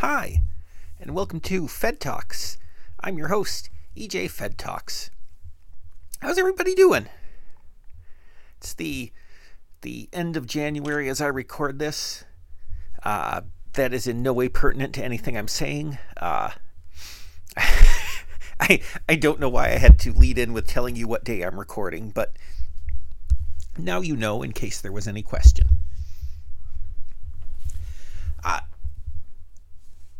Hi, and welcome to Fed Talks. I'm your host, EJ Fed Talks. How's everybody doing? It's the the end of January as I record this. Uh, that is in no way pertinent to anything I'm saying. Uh, I I don't know why I had to lead in with telling you what day I'm recording, but now you know in case there was any question. Uh,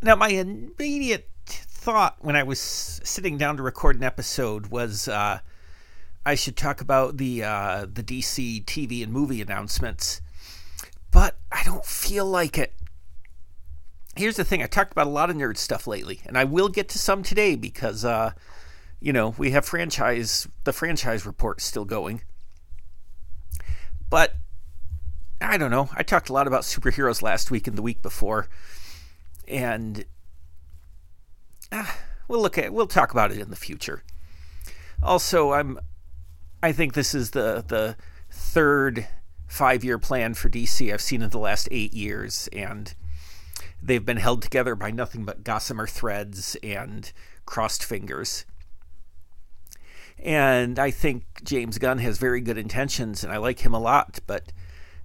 now, my immediate thought when I was sitting down to record an episode was uh, I should talk about the uh, the DC TV and movie announcements, but I don't feel like it. Here's the thing: I talked about a lot of nerd stuff lately, and I will get to some today because, uh, you know, we have franchise the franchise report still going. But I don't know. I talked a lot about superheroes last week and the week before, and uh, we'll look at we'll talk about it in the future. Also, I'm I think this is the the third five year plan for DC I've seen in the last eight years, and they've been held together by nothing but gossamer threads and crossed fingers. And I think James Gunn has very good intentions, and I like him a lot. But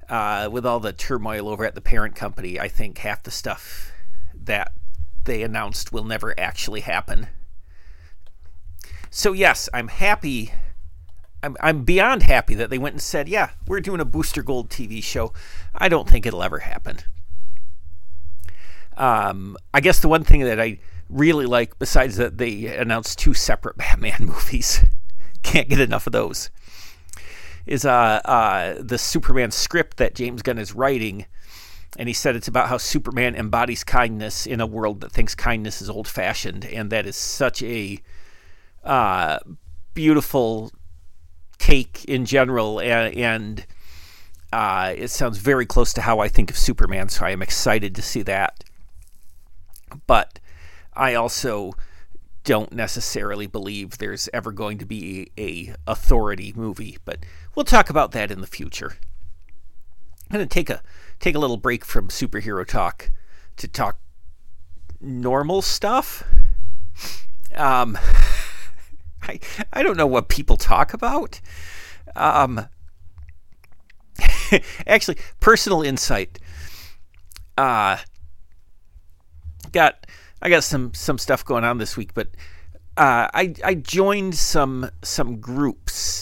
uh, with all the turmoil over at the parent company, I think half the stuff that they announced will never actually happen. So, yes, I'm happy. I'm, I'm beyond happy that they went and said, yeah, we're doing a Booster Gold TV show. I don't think it'll ever happen. Um, I guess the one thing that I really like, besides that they announced two separate Batman movies, can't get enough of those, is uh, uh, the Superman script that James Gunn is writing. And he said it's about how Superman embodies kindness in a world that thinks kindness is old fashioned. And that is such a uh, beautiful take in general. And, and uh, it sounds very close to how I think of Superman. So I am excited to see that. But I also don't necessarily believe there's ever going to be a authority movie, but we'll talk about that in the future. I'm going to take a take a little break from superhero talk to talk normal stuff. Um, I I don't know what people talk about. Um, actually, personal insight. Uh, got I got some some stuff going on this week, but uh, I I joined some some groups.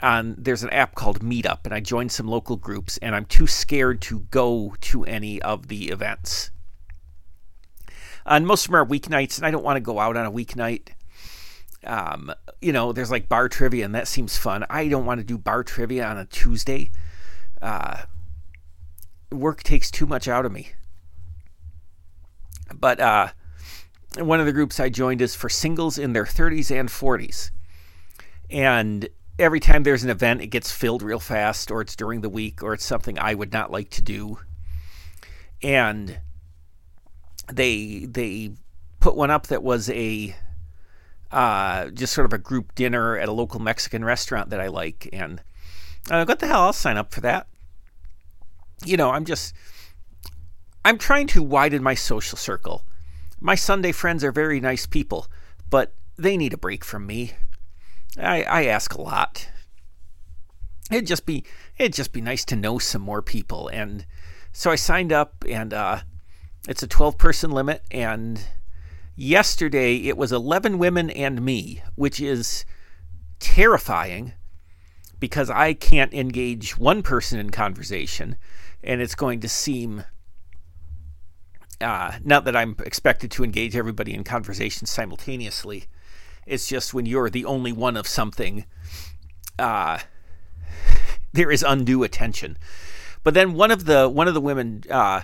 On there's an app called Meetup, and I joined some local groups, and I'm too scared to go to any of the events. And most of them are weeknights, and I don't want to go out on a weeknight. Um, you know, there's like bar trivia, and that seems fun. I don't want to do bar trivia on a Tuesday. Uh, work takes too much out of me. But uh, one of the groups I joined is for singles in their 30s and 40s. And every time there's an event, it gets filled real fast, or it's during the week, or it's something I would not like to do. And they they put one up that was a uh, just sort of a group dinner at a local Mexican restaurant that I like, and uh, what the hell? I'll sign up for that. You know, I'm just I'm trying to widen my social circle. My Sunday friends are very nice people, but they need a break from me. I, I ask a lot. It'd just be it'd just be nice to know some more people, and so I signed up, and uh, it's a 12 person limit, and yesterday it was 11 women and me, which is terrifying because I can't engage one person in conversation, and it's going to seem uh, not that I'm expected to engage everybody in conversation simultaneously. It's just when you're the only one of something, uh, there is undue attention. But then one of the one of the women uh,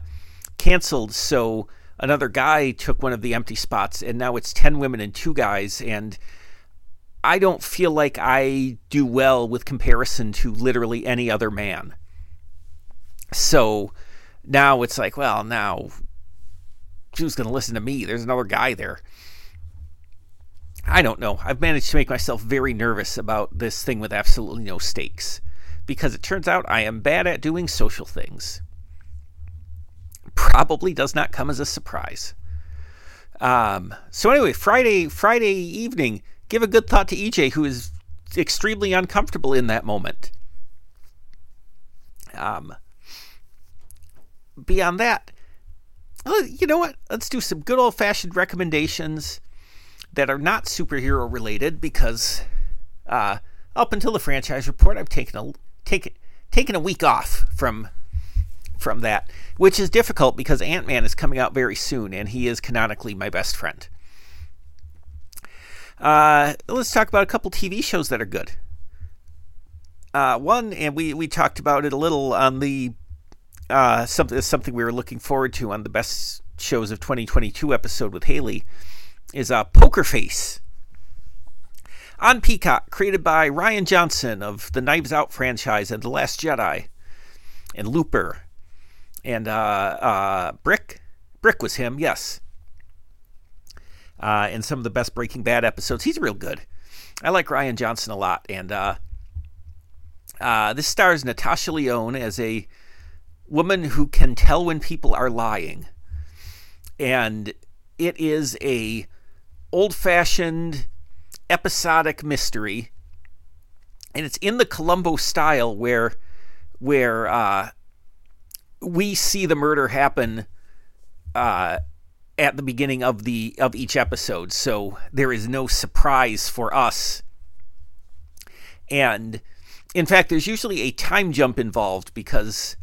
canceled, so another guy took one of the empty spots, and now it's ten women and two guys, and I don't feel like I do well with comparison to literally any other man. So now it's like, well, now who's going to listen to me? There's another guy there. I don't know. I've managed to make myself very nervous about this thing with absolutely no stakes because it turns out I am bad at doing social things. probably does not come as a surprise. Um, so anyway, Friday Friday evening, give a good thought to EJ, who is extremely uncomfortable in that moment. Um, beyond that, you know what? Let's do some good old fashioned recommendations that are not superhero related because uh, up until the franchise report, I've taken a taken taken a week off from from that, which is difficult because Ant Man is coming out very soon, and he is canonically my best friend. Uh, let's talk about a couple TV shows that are good. Uh, one, and we, we talked about it a little on the uh, something something we were looking forward to on the best shows of 2022 episode with Haley is uh, Poker Face on Peacock, created by Rian Johnson of the Knives Out franchise and The Last Jedi, and Looper, and uh, uh, Brick. Brick was him, yes. Uh, and some of the best Breaking Bad episodes. He's real good. I like Rian Johnson a lot, and uh, uh, this stars Natasha Lyonne as a woman who can tell when people are lying, and it is a old-fashioned episodic mystery, and it's in the Columbo style where where uh, we see the murder happen uh, at the beginning of the of each episode, so there is no surprise for us. And in fact, there's usually a time jump involved because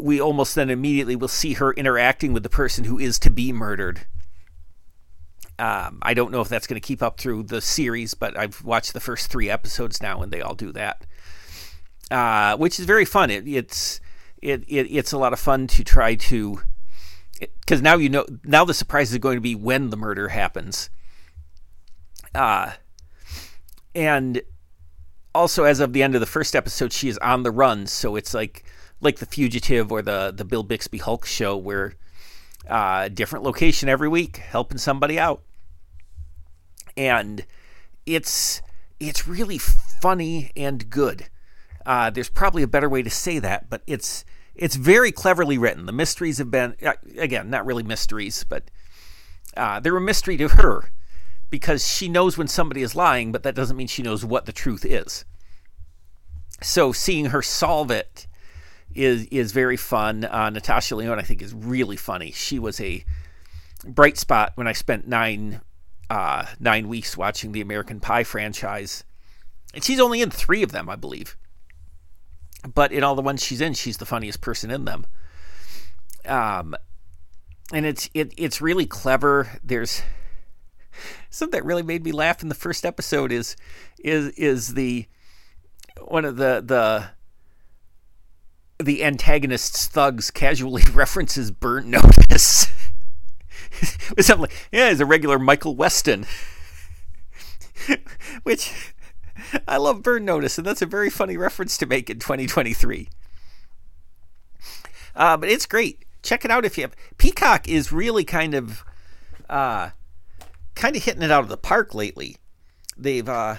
we almost then immediately will see her interacting with the person who is to be murdered. Um, I don't know if that's going to keep up through the series, but I've watched the first three episodes now, and they all do that, uh, which is very fun. It, it's it, it it's a lot of fun to try to because now you know now the surprise is going to be when the murder happens. Uh, and also as of the end of the first episode, she is on the run, so it's like like the fugitive or the the Bill Bixby Hulk show where uh, different location every week, helping somebody out, and it's it's really funny and good. Uh, there's probably a better way to say that, but it's it's very cleverly written. The mysteries have been uh, again not really mysteries, but uh, they're a mystery to her because she knows when somebody is lying, but that doesn't mean she knows what the truth is. So seeing her solve it is is very fun. Uh, Natasha Lyonne, I think, is really funny. She was a bright spot when I spent nine uh, nine weeks watching the American Pie franchise, and she's only in three of them, I believe. But in all the ones she's in, she's the funniest person in them. Um, and it's it it's really clever. There's something that really made me laugh in the first episode is is is the one of the the the antagonist's thugs casually references Burn Notice. something like, yeah, he's a regular Michael Weston. Which I love Burn Notice, and that's a very funny reference to make in 2023. Uh, but it's great. Check it out if you have. Peacock is really kind of, uh, kind of hitting it out of the park lately. They've uh,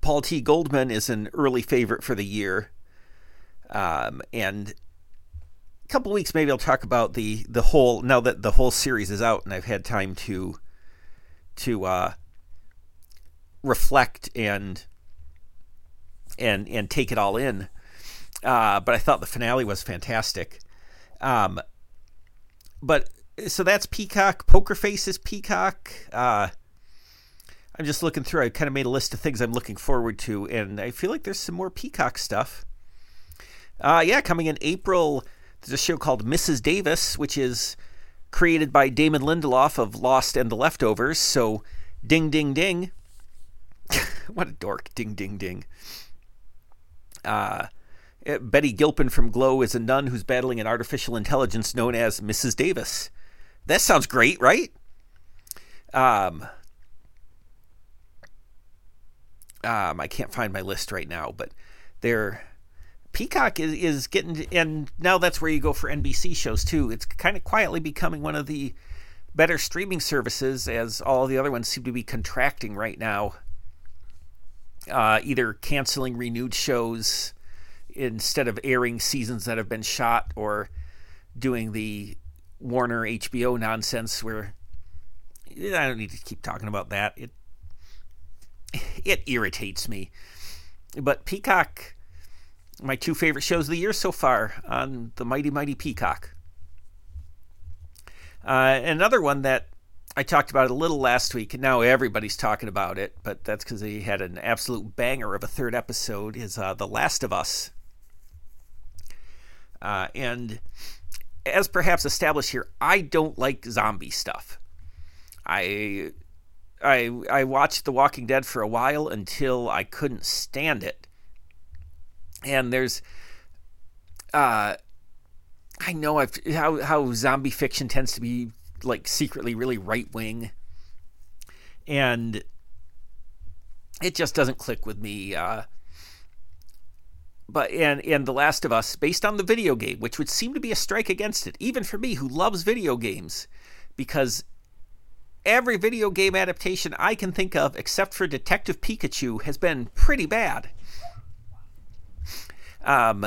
Paul T. Goldman is an early favorite for the year. Um, and a couple weeks, maybe I'll talk about the the whole now that the whole series is out and I've had time to to uh, reflect and and and take it all in. Uh, but I thought the finale was fantastic. Um, but so that's Peacock. Poker Face is Peacock. Uh, I'm just looking through. I kind of made a list of things I'm looking forward to, and I feel like there's some more Peacock stuff. Uh, yeah, coming in April, there's a show called Mrs. Davis, which is created by Damon Lindelof of Lost and The Leftovers. So, ding, ding, ding. what a dork. Ding, ding, ding. Uh, eh, Betty Gilpin from Glow is a nun who's battling an artificial intelligence known as Mrs. Davis. That sounds great, right? Um, um, I can't find my list right now, but they're Peacock is, is getting, and now that's where you go for NBC shows too. It's kind of quietly becoming one of the better streaming services as all the other ones seem to be contracting right now. Uh, either canceling renewed shows instead of airing seasons that have been shot or doing the Warner HBO nonsense where I don't need to keep talking about that. It it irritates me. But Peacock, my two favorite shows of the year so far on the Mighty Mighty Peacock. Uh, another one that I talked about a little last week, and now everybody's talking about it, but that's because they had an absolute banger of a third episode, is uh, The Last of Us. Uh, and as perhaps established here, I don't like zombie stuff. I I I watched The Walking Dead for a while until I couldn't stand it. And there's uh I know I've how how zombie fiction tends to be like secretly really right wing. And it just doesn't click with me. Uh, but and and The Last of Us, based on the video game, which would seem to be a strike against it, even for me who loves video games, because every video game adaptation I can think of, except for Detective Pikachu, has been pretty bad. Um,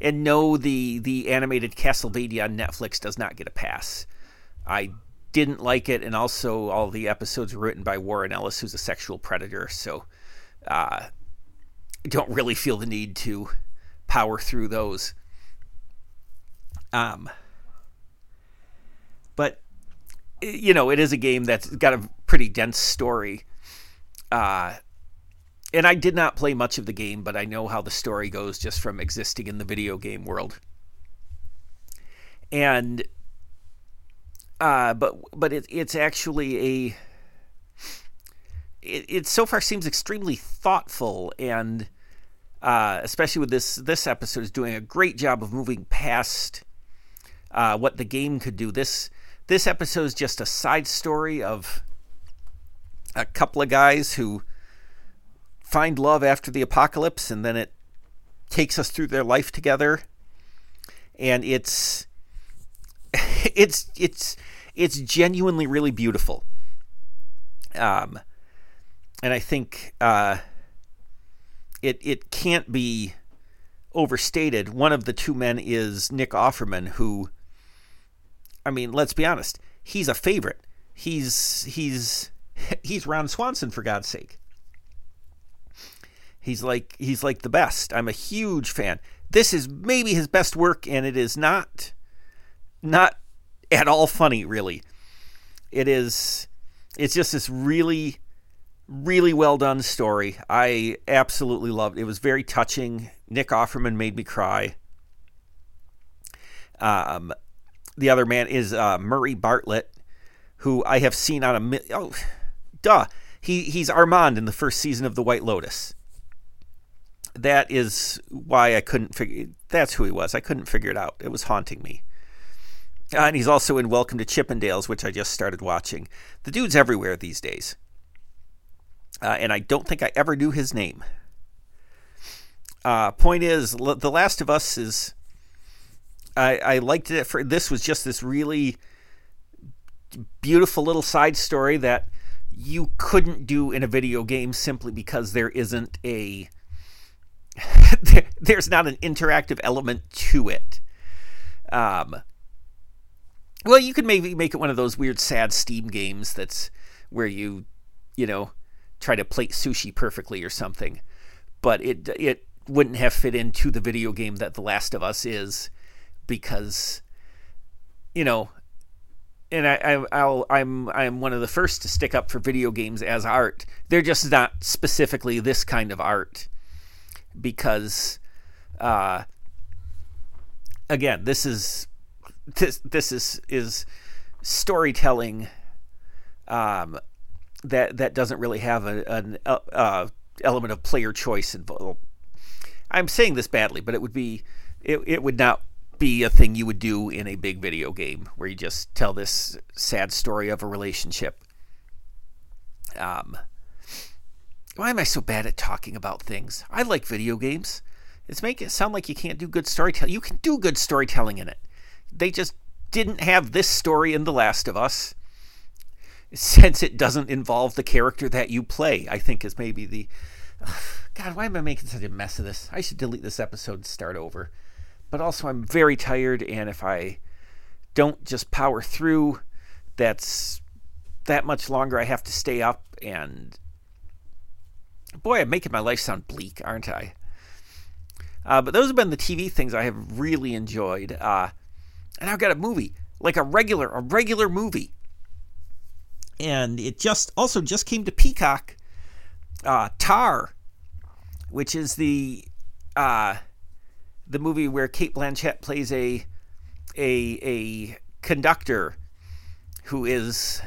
and no, the the animated Castlevania on Netflix does not get a pass. I didn't like it, and also all the episodes were written by Warren Ellis, who's a sexual predator. So, uh, don't really feel the need to power through those. Um, but you know, it is a game that's got a pretty dense story. Uh, and I did not play much of the game, but I know how the story goes just from existing in the video game world. And uh, but but it, it's actually a it, it so far seems extremely thoughtful and uh, especially with this this episode is doing a great job of moving past uh, what the game could do. This this episode is just a side story of a couple of guys who find love after the apocalypse, and then it takes us through their life together. And it's it's it's it's genuinely really beautiful. Um, and I think uh, it it can't be overstated. One of the two men is Nick Offerman, who, I mean, let's be honest, he's a favorite. He's he's he's Ron Swanson for God's sake. He's like he's like the best. I'm a huge fan. This is maybe his best work, and it is not not at all funny, really. It is. It's just this really really well done story. I absolutely loved it. It was very touching. Nick Offerman made me cry. Um, the other man is uh, Murray Bartlett, who I have seen on a oh, duh. He he's Armand in the first season of The White Lotus. That is why I couldn't figure. That's who he was. I couldn't figure it out. It was haunting me. Uh, and he's also in Welcome to Chippendales, which I just started watching. The dude's everywhere these days uh, and I don't think I ever knew his name. Uh, point is, The Last of Us is. I, I liked it for this was just this really beautiful little side story that you couldn't do in a video game simply because there isn't a there's not an interactive element to it. Um, well, you could maybe make it one of those weird sad Steam games that's where you, you know, try to plate sushi perfectly or something. But it it wouldn't have fit into the video game that The Last of Us is because you know and I, I will I'm I'm one of the first to stick up for video games as art. They're just not specifically this kind of art because uh, again, this is this this is is storytelling um, that that doesn't really have a, an uh, uh, element of player choice involved. I'm saying this badly, but it would be it, it would not be a thing you would do in a big video game where you just tell this sad story of a relationship. Um, why am I so bad at talking about things? I like video games. It's making it sound like you can't do good storytelling. You can do good storytelling in it. They just didn't have this story in The Last of Us since it doesn't involve the character that you play, I think is maybe the. God, why am I making such a mess of this? I should delete this episode and start over. but also I'm very tired, and if I don't just power through, that's that much longer I have to stay up. And boy, I'm making my life sound bleak, aren't I? Uh, but those have been the TV things I have really enjoyed. Uh, and I've got a movie, like a regular, a regular movie. And it just also just came to Peacock. Uh, Tar, which is the uh, the movie where Cate Blanchett plays a a a conductor who is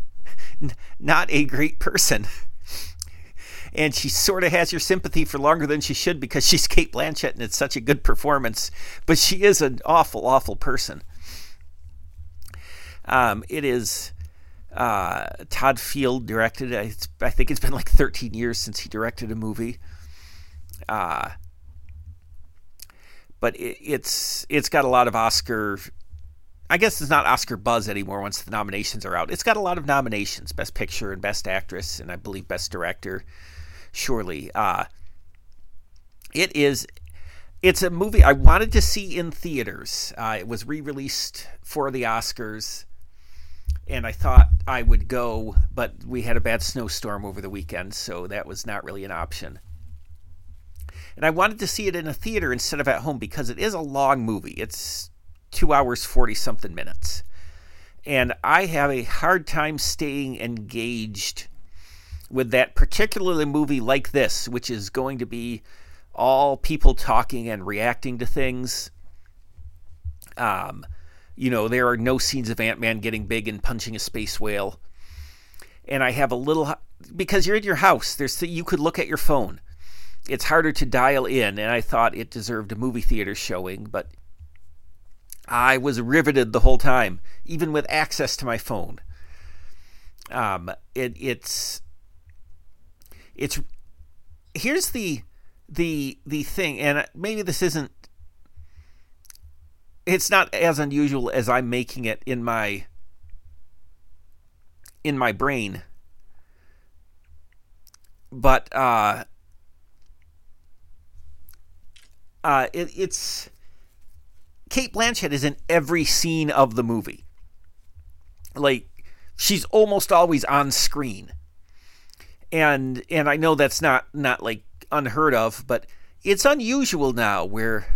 not a great person. And she sort of has your sympathy for longer than she should because she's Cate Blanchett and it's such a good performance. But she is an awful, awful person. Um, it is uh, Todd Field directed. It's, I think it's been like 13 years since he directed a movie. Uh, but it, it's it's got a lot of Oscar. I guess it's not Oscar buzz anymore once the nominations are out. It's got a lot of nominations: Best Picture and Best Actress, and I believe Best Director. Surely, uh, it is. It's a movie I wanted to see in theaters. Uh, it was re-released for the Oscars, and I thought I would go, but we had a bad snowstorm over the weekend, so that was not really an option and I wanted to see it in a theater instead of at home because it is a long movie. It's two hours, 40 something minutes. And I have a hard time staying engaged with that particularly movie like this, which is going to be all people talking and reacting to things. Um, you know, there are no scenes of Ant Man getting big and punching a space whale. And I have a little because you're in your house. There's you could look at your phone it's harder to dial in, and I thought it deserved a movie theater showing, but I was riveted the whole time, even with access to my phone. Um, it, it's it's here's the the the thing, and maybe this isn't. It's not as unusual as I'm making it in my in my brain, but uh, uh, it, it's Cate Blanchett is in every scene of the movie. Like she's almost always on screen. And and I know that's not not like unheard of, but it's unusual now where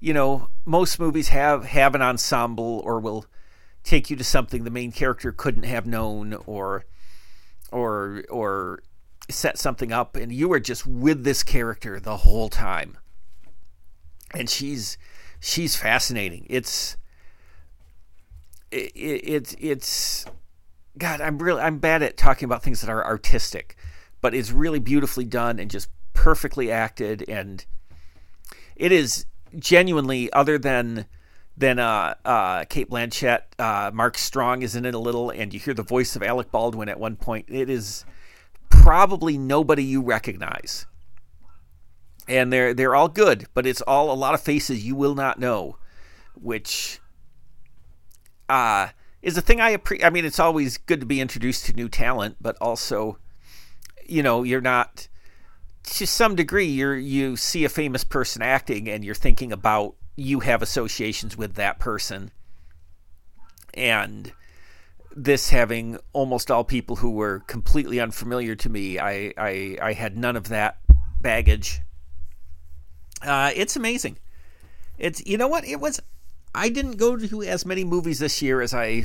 you know most movies have have an ensemble or will take you to something the main character couldn't have known or or or set something up and you are just with this character the whole time and she's she's fascinating. It's it, it, it's God. I'm really I'm bad at talking about things that are artistic, but it's really beautifully done and just perfectly acted, and it is genuinely other than than uh, uh, Cate Blanchett. Uh, Mark Strong is in it a little, and you hear the voice of Alec Baldwin at one point. It is probably nobody you recognize and they're they're all good, but it's all a lot of faces you will not know, which uh is a thing I appreciate. I mean, it's always good to be introduced to new talent, but also, you know, you're not to some degree you're you see a famous person acting and you're thinking about you have associations with that person and this having almost all people who were completely unfamiliar to me i i, I had none of that baggage uh, it's amazing. It's you know what it was. I didn't go to as many movies this year as I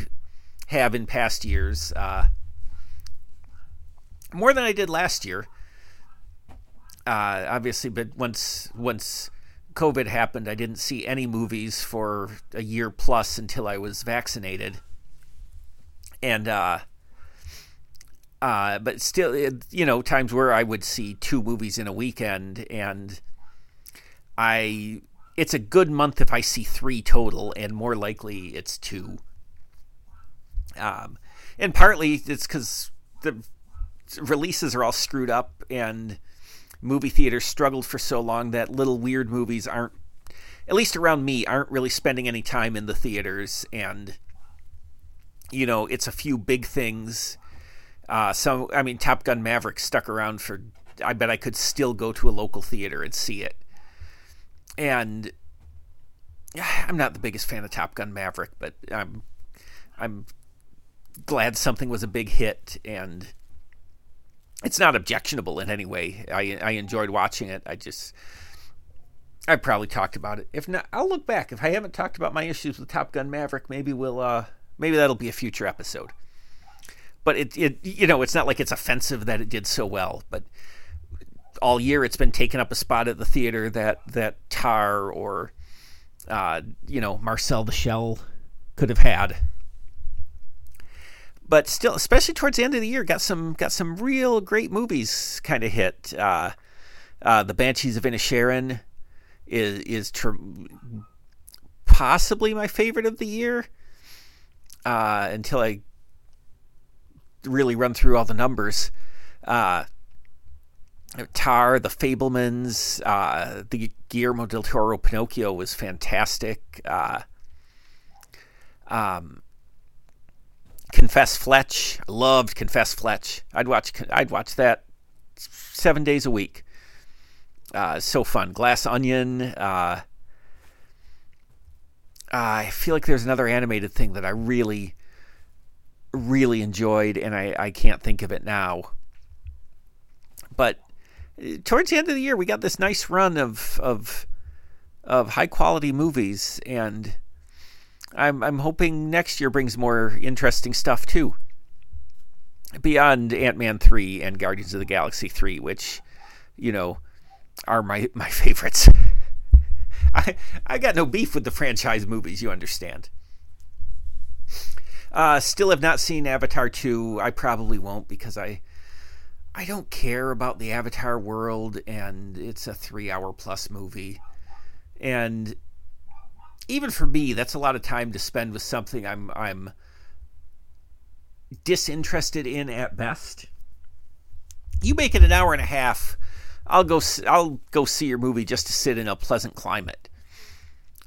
have in past years. Uh, more than I did last year. Uh, obviously, but once once COVID happened, I didn't see any movies for a year plus until I was vaccinated. And uh, uh, but still, you know, times where I would see two movies in a weekend, and I it's a good month if I see three total, and more likely it's two. Um, and partly it's because the releases are all screwed up, and movie theaters struggled for so long that little weird movies aren't, at least around me, aren't really spending any time in the theaters, and you know it's a few big things. Uh, so I mean, Top Gun Maverick stuck around for. I bet I could still go to a local theater and see it and I'm not the biggest fan of Top Gun Maverick, but I'm I'm glad something was a big hit and it's not objectionable in any way. I I enjoyed watching it. I just I probably talked about it. If not, I'll look back. If I haven't talked about my issues with Top Gun Maverick, maybe we'll uh maybe that'll be a future episode. But it it you know, it's not like it's offensive that it did so well, but all year it's been taking up a spot at the theater that that Tar or uh, you know Marcel the Shell could have had. But still, especially towards the end of the year, got some got some real great movies kind of hit. Uh, uh, the Banshees of Inisherin is is possibly my favorite of the year. Uh, until I really run through all the numbers. Uh, Tar, The Fabelmans, uh, the Guillermo del Toro Pinocchio was fantastic. Uh, um, Confess Fletch, loved Confess Fletch. I'd watch I'd watch that seven days a week. Uh, so fun. Glass Onion. Uh, I feel like there's another animated thing that I really, really enjoyed, and I, I can't think of it now. But towards the end of the year, we got this nice run of of of high quality movies, and I'm I'm hoping next year brings more interesting stuff too. Beyond Ant Man three and Guardians of the Galaxy three, which you know are my my favorites. I I got no beef with the franchise movies, you understand. Uh, still have not seen Avatar two. I probably won't because I I don't care about the Avatar world, and it's a three hour plus movie. And even for me, that's a lot of time to spend with something I'm I'm disinterested in at best. You make it an hour and a half, I'll go I'll go see your movie just to sit in a pleasant climate.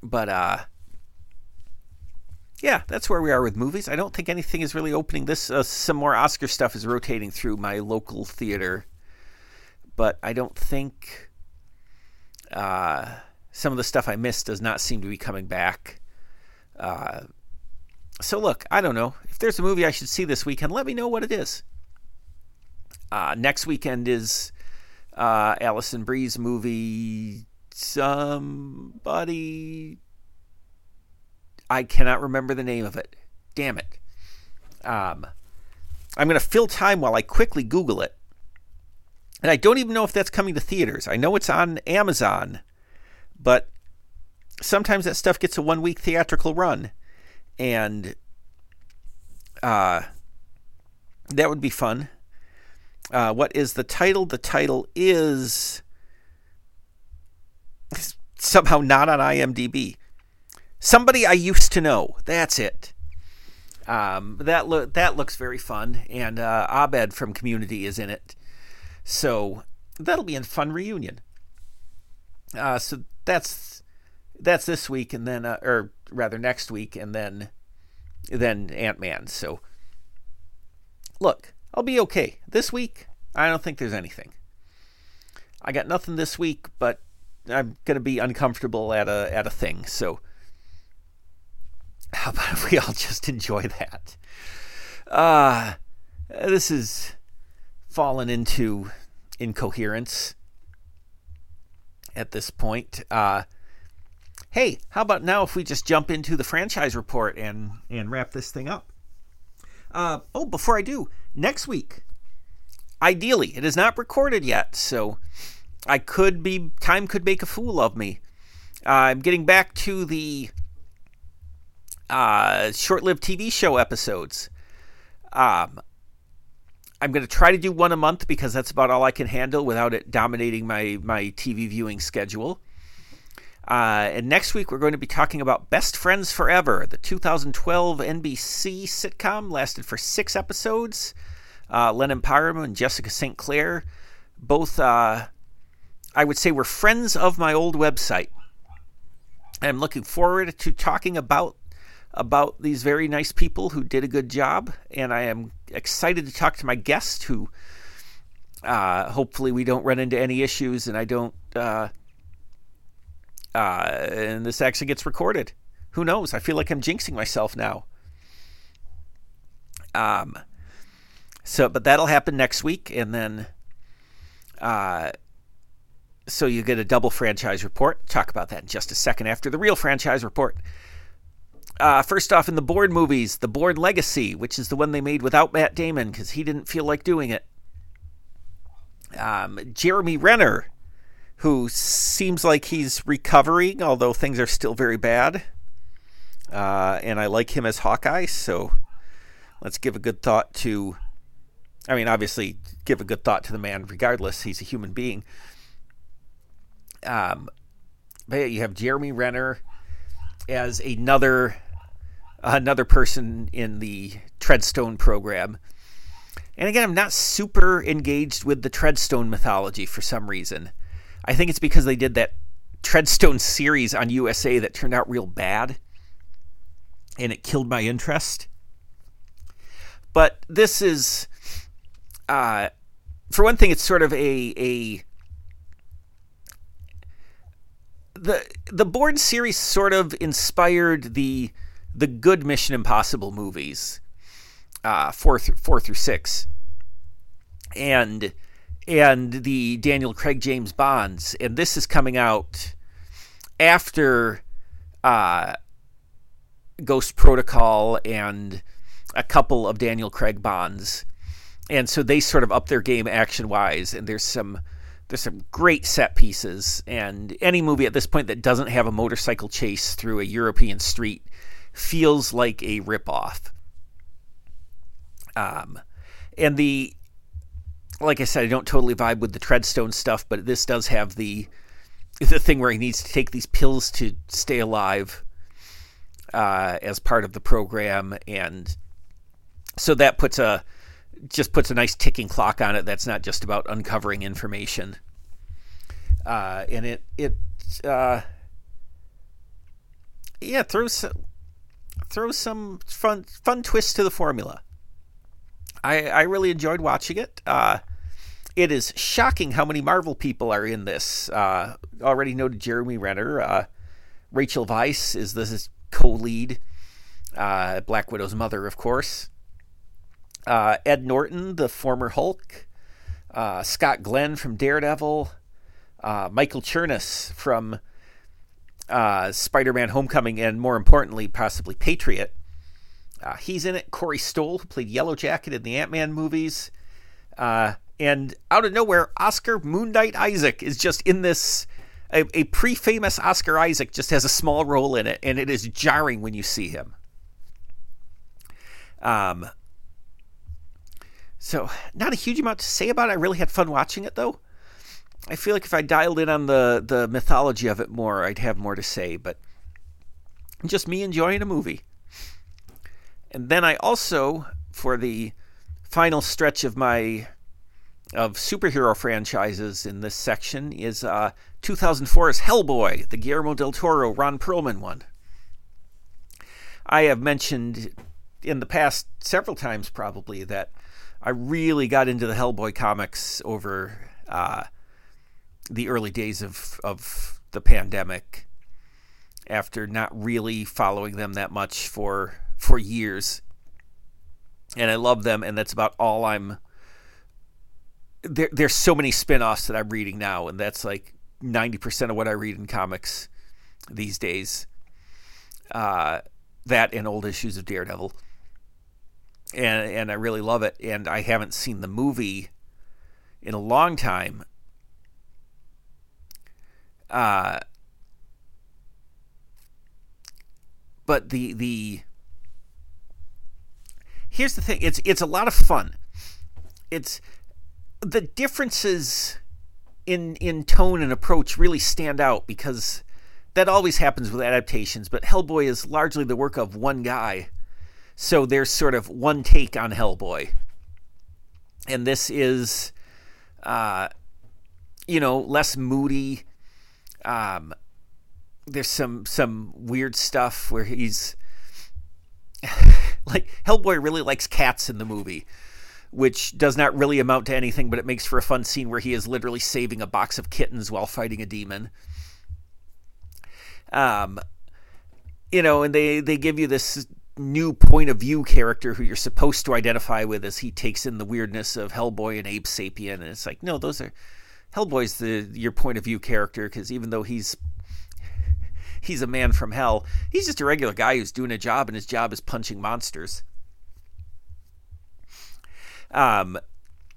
But uh yeah, that's where we are with movies. I don't think anything is really opening. This uh, some more Oscar stuff is rotating through my local theater, but I don't think uh, some of the stuff I missed does not seem to be coming back. Uh, so look, I don't know if there's a movie I should see this weekend. Let me know what it is. Uh, next weekend is uh, Alison Brie's movie. Somebody I cannot remember the name of it. Damn it. Um, I'm going to fill time while I quickly Google it. And I don't even know if that's coming to theaters. I know it's on Amazon, but sometimes that stuff gets a one week theatrical run. And uh, that would be fun. Uh, what is the title? The title is somehow not on IMDb. Somebody I used to know. That's it. Um, that lo- that looks very fun, and uh, Abed from Community is in it, so that'll be a fun reunion. Uh, so that's that's this week, and then, uh, or rather next week, and then then Ant Man. So look, I'll be okay this week. I don't think there's anything. I got nothing this week, but I'm gonna be uncomfortable at a at a thing. So how about if we all just enjoy that? Uh, this is fallen into incoherence at this point. Uh, hey, how about now if we just jump into the franchise report and, and wrap this thing up? Uh, oh, before I do, next week, ideally, it is not recorded yet, so I could be, time could make a fool of me. Uh, I'm getting back to the uh, short-lived TV show episodes. Um, I'm going to try to do one a month because that's about all I can handle without it dominating my my TV viewing schedule. Uh, and next week we're going to be talking about Best Friends Forever, the 2012 NBC sitcom, lasted for six episodes. Uh, Lennon Parham and Jessica St. Clair, both uh, I would say were friends of my old website. I'm looking forward to talking about about these very nice people who did a good job, and I am excited to talk to my guest who uh, hopefully we don't run into any issues and I don't uh, Uh, and this actually gets recorded. Who knows? I feel like I'm jinxing myself now. Um, so, but that'll happen next week, and then, uh, so you get a double franchise report. Talk about that in just a second after the real franchise report. Uh, first off, in the Bourne movies, The Bourne Legacy, which is the one they made without Matt Damon because he didn't feel like doing it. Um, Jeremy Renner, who seems like he's recovering, although things are still very bad. Uh, and I like him as Hawkeye, so let's give a good thought to. I mean, obviously, give a good thought to the man, regardless. He's a human being. Um, but yeah, you have Jeremy Renner as another another person in the Treadstone program. And again, I'm not super engaged with the Treadstone mythology for some reason. I think it's because they did that Treadstone series on USA that turned out real bad and it killed my interest. But this is, uh, for one thing, it's sort of a a the the Bourne series sort of inspired the the good Mission Impossible movies, uh, four through four through six, and and the Daniel Craig James Bonds, and this is coming out after uh, Ghost Protocol and a couple of Daniel Craig Bonds, and so they sort of up their game action wise, and there's some there's some great set pieces, and any movie at this point that doesn't have a motorcycle chase through a European street feels like a ripoff. Um, and the, like I said, I don't totally vibe with the Treadstone stuff, but this does have the the thing where he needs to take these pills to stay alive uh, as part of the program, and so that puts a just puts a nice ticking clock on it that's not just about uncovering information. Uh, and it it uh, yeah throws throws some fun fun twists to the formula. I I really enjoyed watching it. Uh, it is shocking how many Marvel people are in this. Uh, already noted Jeremy Renner. Uh, Rachel Weisz is the co-lead. Uh, Black Widow's mother, of course uh, Ed Norton, the former Hulk, uh, Scott Glenn from Daredevil, uh, Michael Chernus from uh, Spider-Man: Homecoming, and more importantly, possibly Patriot. Uh, he's in it. Corey Stoll, who played Yellow Jacket in the Ant-Man movies, uh, and out of nowhere, Oscar Moon Knight Isaac is just in this. A, a pre-famous Oscar Isaac just has a small role in it, and it is jarring when you see him. Um, so, not a huge amount to say about it. I really had fun watching it, though. I feel like if I dialed in on the, the mythology of it more, I'd have more to say, but just me enjoying a movie. And then I also, for the final stretch of my of superhero franchises in this section, is uh, 2004's Hellboy, the Guillermo del Toro, Ron Perlman one. I have mentioned in the past several times, probably, that I really got into the Hellboy comics over uh, the early days of of the pandemic. After not really following them that much for for years, and I love them, and that's about all I'm. There, there's so many spin-offs that I'm reading now, and that's like ninety percent of what I read in comics these days. Uh, that and old issues of Daredevil and and I really love it. And I haven't seen the movie in a long time. Uh, but the the here's the thing it's it's a lot of fun it's the differences in in tone and approach really stand out because that always happens with adaptations but hellboy is largely the work of one guy so there's sort of one take on Hellboy. And this is, uh, you know, less moody. Um, there's some some weird stuff where he's like Hellboy really likes cats in the movie, which does not really amount to anything, but it makes for a fun scene where he is literally saving a box of kittens while fighting a demon. Um, you know, and they they give you this new point of view character who you're supposed to identify with as he takes in the weirdness of Hellboy and Abe Sapien, and it's like, no, those are Hellboy's the your point of view character because even though he's he's a man from hell, he's just a regular guy who's doing a job, and his job is punching monsters. Um,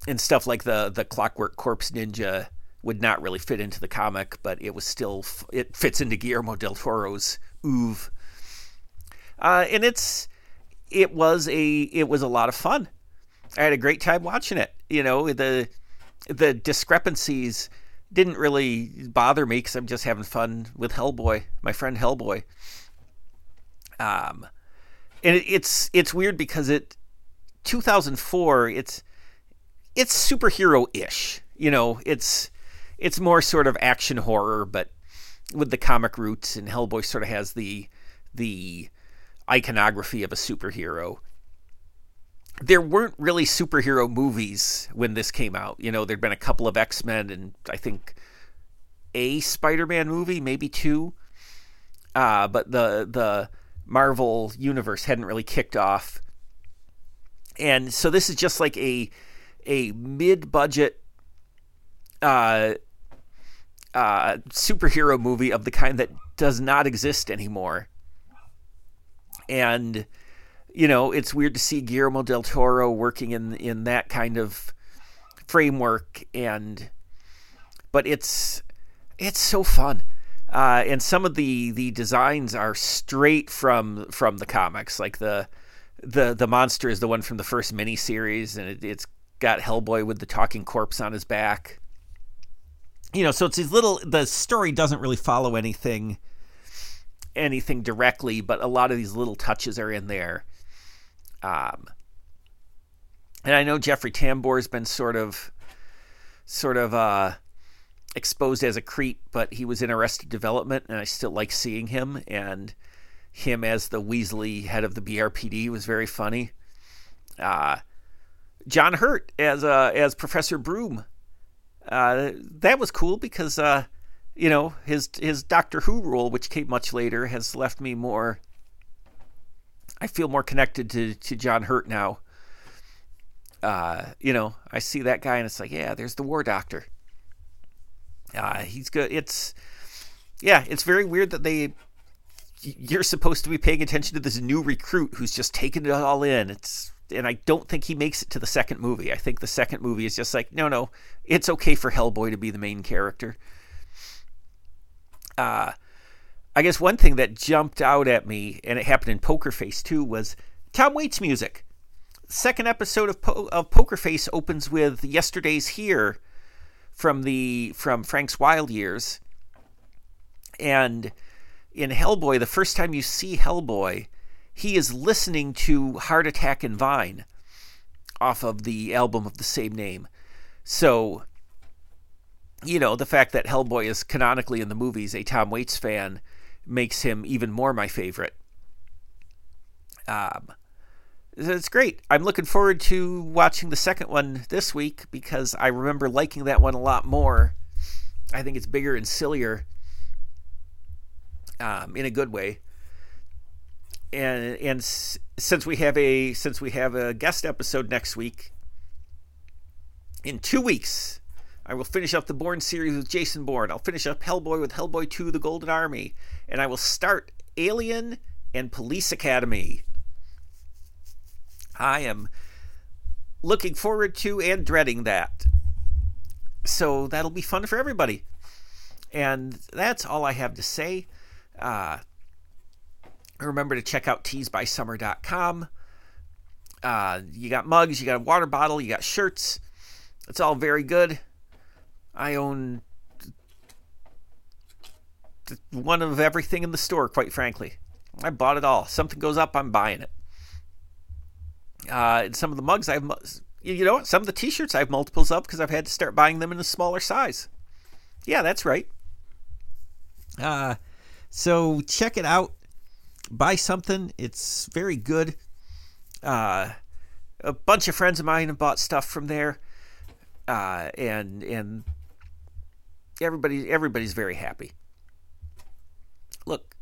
and stuff like the the Clockwork Corpse Ninja would not really fit into the comic, but it was still it fits into Guillermo del Toro's oeuvre. Uh, and it's it was a it was a lot of fun. I had a great time watching it. You know the the discrepancies didn't really bother me because I'm just having fun with Hellboy, my friend Hellboy. Um, and it, it's it's weird because it 2004 it's it's superhero ish. You know, it's it's more sort of action horror, but with the comic roots, and Hellboy sort of has the the iconography of a superhero. There weren't really superhero movies when this came out. You know, there'd been a couple of X Men and I think a Spider Man movie, maybe two. Uh, but the the Marvel universe hadn't really kicked off. And so this is just like a a mid budget uh, uh, superhero movie of the kind that does not exist anymore. And you know, it's weird to see Guillermo del Toro working in in that kind of framework and but it's it's so fun. Uh, and some of the the designs are straight from from the comics. Like the the the monster is the one from the first miniseries, and it, it's got Hellboy with the talking corpse on his back you know, so it's these little. The story doesn't really follow anything, anything directly, but a lot of these little touches are in there. Um, and I know Jeffrey Tambor's been sort of, sort of uh, exposed as a creep, but he was in Arrested Development, and I still like seeing him. And him as the Weasley head of the BPRD was very funny. Uh, John Hurt as uh, as Professor Broom uh, that was cool because uh, you know his his Doctor Who role, which came much later, has left me more. I feel more connected to to John Hurt now. Uh, you know, I see that guy and it's like, yeah, there's the War Doctor. Uh, he's good. It's yeah, it's very weird that they you're supposed to be paying attention to this new recruit who's just taking it all in. It's and I don't think he makes it to the second movie. I think the second movie is just like, no, no, it's okay for Hellboy to be the main character. Uh, I guess one thing that jumped out at me, and it happened in Poker Face too, was Tom Waits music. Second episode of, po- of Poker Face opens with "Yesterday's Here" from the from Frank's Wild Years, and in Hellboy, the first time you see Hellboy, he is listening to Heart Attack and Vine off of the album of the same name. So, you know, the fact that Hellboy is canonically in the movies a Tom Waits fan makes him even more my favorite. Um, it's great. I'm looking forward to watching the second one this week because I remember liking that one a lot more. I think it's bigger and sillier um, in a good way and and since we have a since we have a guest episode next week, in two weeks, I will finish up the Bourne series with Jason Bourne. I'll finish up Hellboy with Hellboy 2: The Golden Army, and I will start Alien and Police Academy. I am looking forward to and dreading that. So that'll be fun for everybody. And that's all I have to say. Uh, Remember to check out teesbysummer.com. Uh, you got mugs, you got a water bottle, you got shirts. It's all very good. I own one of everything in the store, quite frankly. I bought it all. Something goes up, I'm buying it. Uh, and some of the mugs I have, you know, some of the T-shirts I have multiples of because I've had to start buying them in a smaller size. Yeah, that's right. Uh, so check it out buy something. It's very good. Uh, a bunch of friends of mine have bought stuff from there, uh, and and everybody everybody's very happy. Look,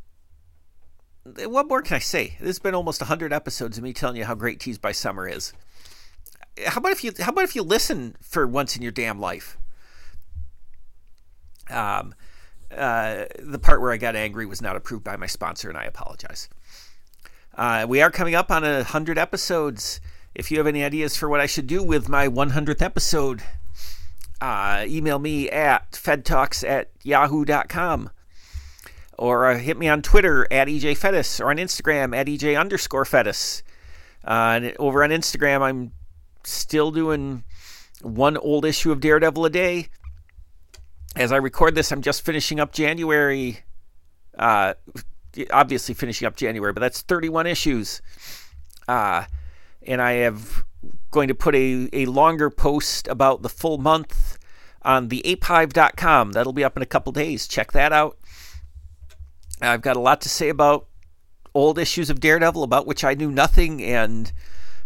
what more can I say? This has been almost 100 episodes of me telling you how great Tees by Summer is. How about if you how about if you listen for once in your damn life? Um, uh, the part where I got angry was not approved by my sponsor, and I apologize. Uh, we are coming up on a hundred episodes. If you have any ideas for what I should do with my 100th episode, uh, email me at fedtalks at yahoo.com or uh, hit me on Twitter at EJ Fettis or on Instagram at EJ underscore Fettis. Uh, over on Instagram, I'm still doing one old issue of Daredevil a day. As I record this, I'm just finishing up January. Uh, obviously finishing up January, but that's 31 issues. Uh, and I have going to put a, a longer post about the full month on the apehive.com. That'll be up in a couple days. Check that out. I've got a lot to say about old issues of Daredevil, about which I knew nothing and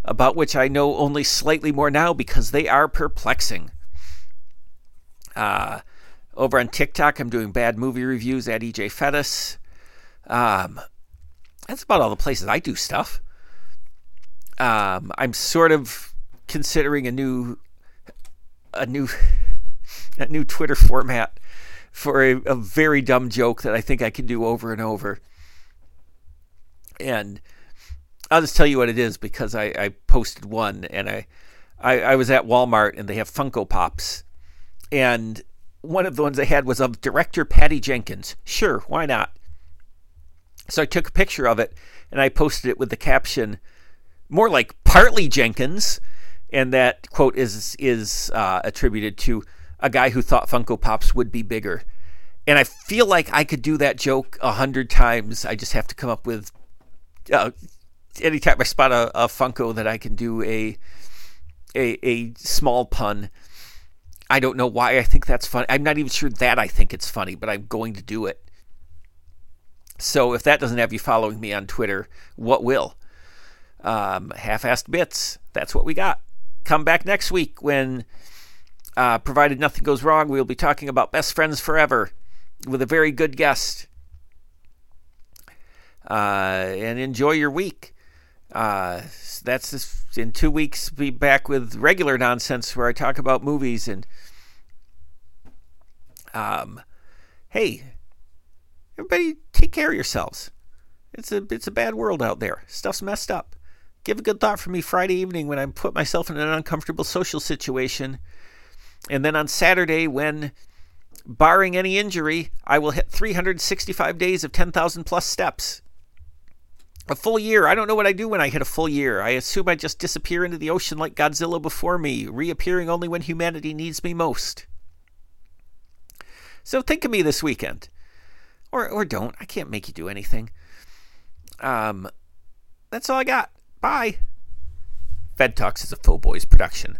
about which I know only slightly more now because they are perplexing. Uh, over on TikTok, I'm doing bad movie reviews at EJ Fettis. Um, that's about all the places I do stuff. Um, I'm sort of considering a new, a new, a new Twitter format for a, a very dumb joke that I think I can do over and over. And I'll just tell you what it is because I, I posted one and I, I, I was at Walmart and they have Funko Pops. And one of the ones they had was of director Patty Jenkins. Sure, why not? So I took a picture of it and I posted it with the caption, more like partly Jenkins. And that quote is is uh, attributed to a guy who thought Funko Pops would be bigger. And I feel like I could do that joke a hundred times. I just have to come up with. Uh, anytime I spot a, a Funko that I can do a, a a small pun. I don't know why I think that's funny. I'm not even sure that I think it's funny, but I'm going to do it. So if that doesn't have you following me on Twitter, what will? Um, half-assed bits. That's what we got. Come back next week when uh, provided nothing goes wrong, we'll be talking about Best Friends Forever with a very good guest. Uh, and enjoy your week. Uh, that's this, in two weeks. Be back with regular nonsense where I talk about movies and um, hey, everybody, take care of yourselves. It's a it's a bad world out there. Stuff's messed up. Give a good thought for me Friday evening when I put myself in an uncomfortable social situation and then on Saturday, when, barring any injury, I will hit 365 days of 10,000 plus steps. A full year. I don't know what I do when I hit a full year. I assume I just disappear into the ocean like Godzilla before me, reappearing only when humanity needs me most. So think of me this weekend. Or, or don't. I can't make you do anything. Um, that's all I got. Bye. Fed Talks is a Faux Boys production.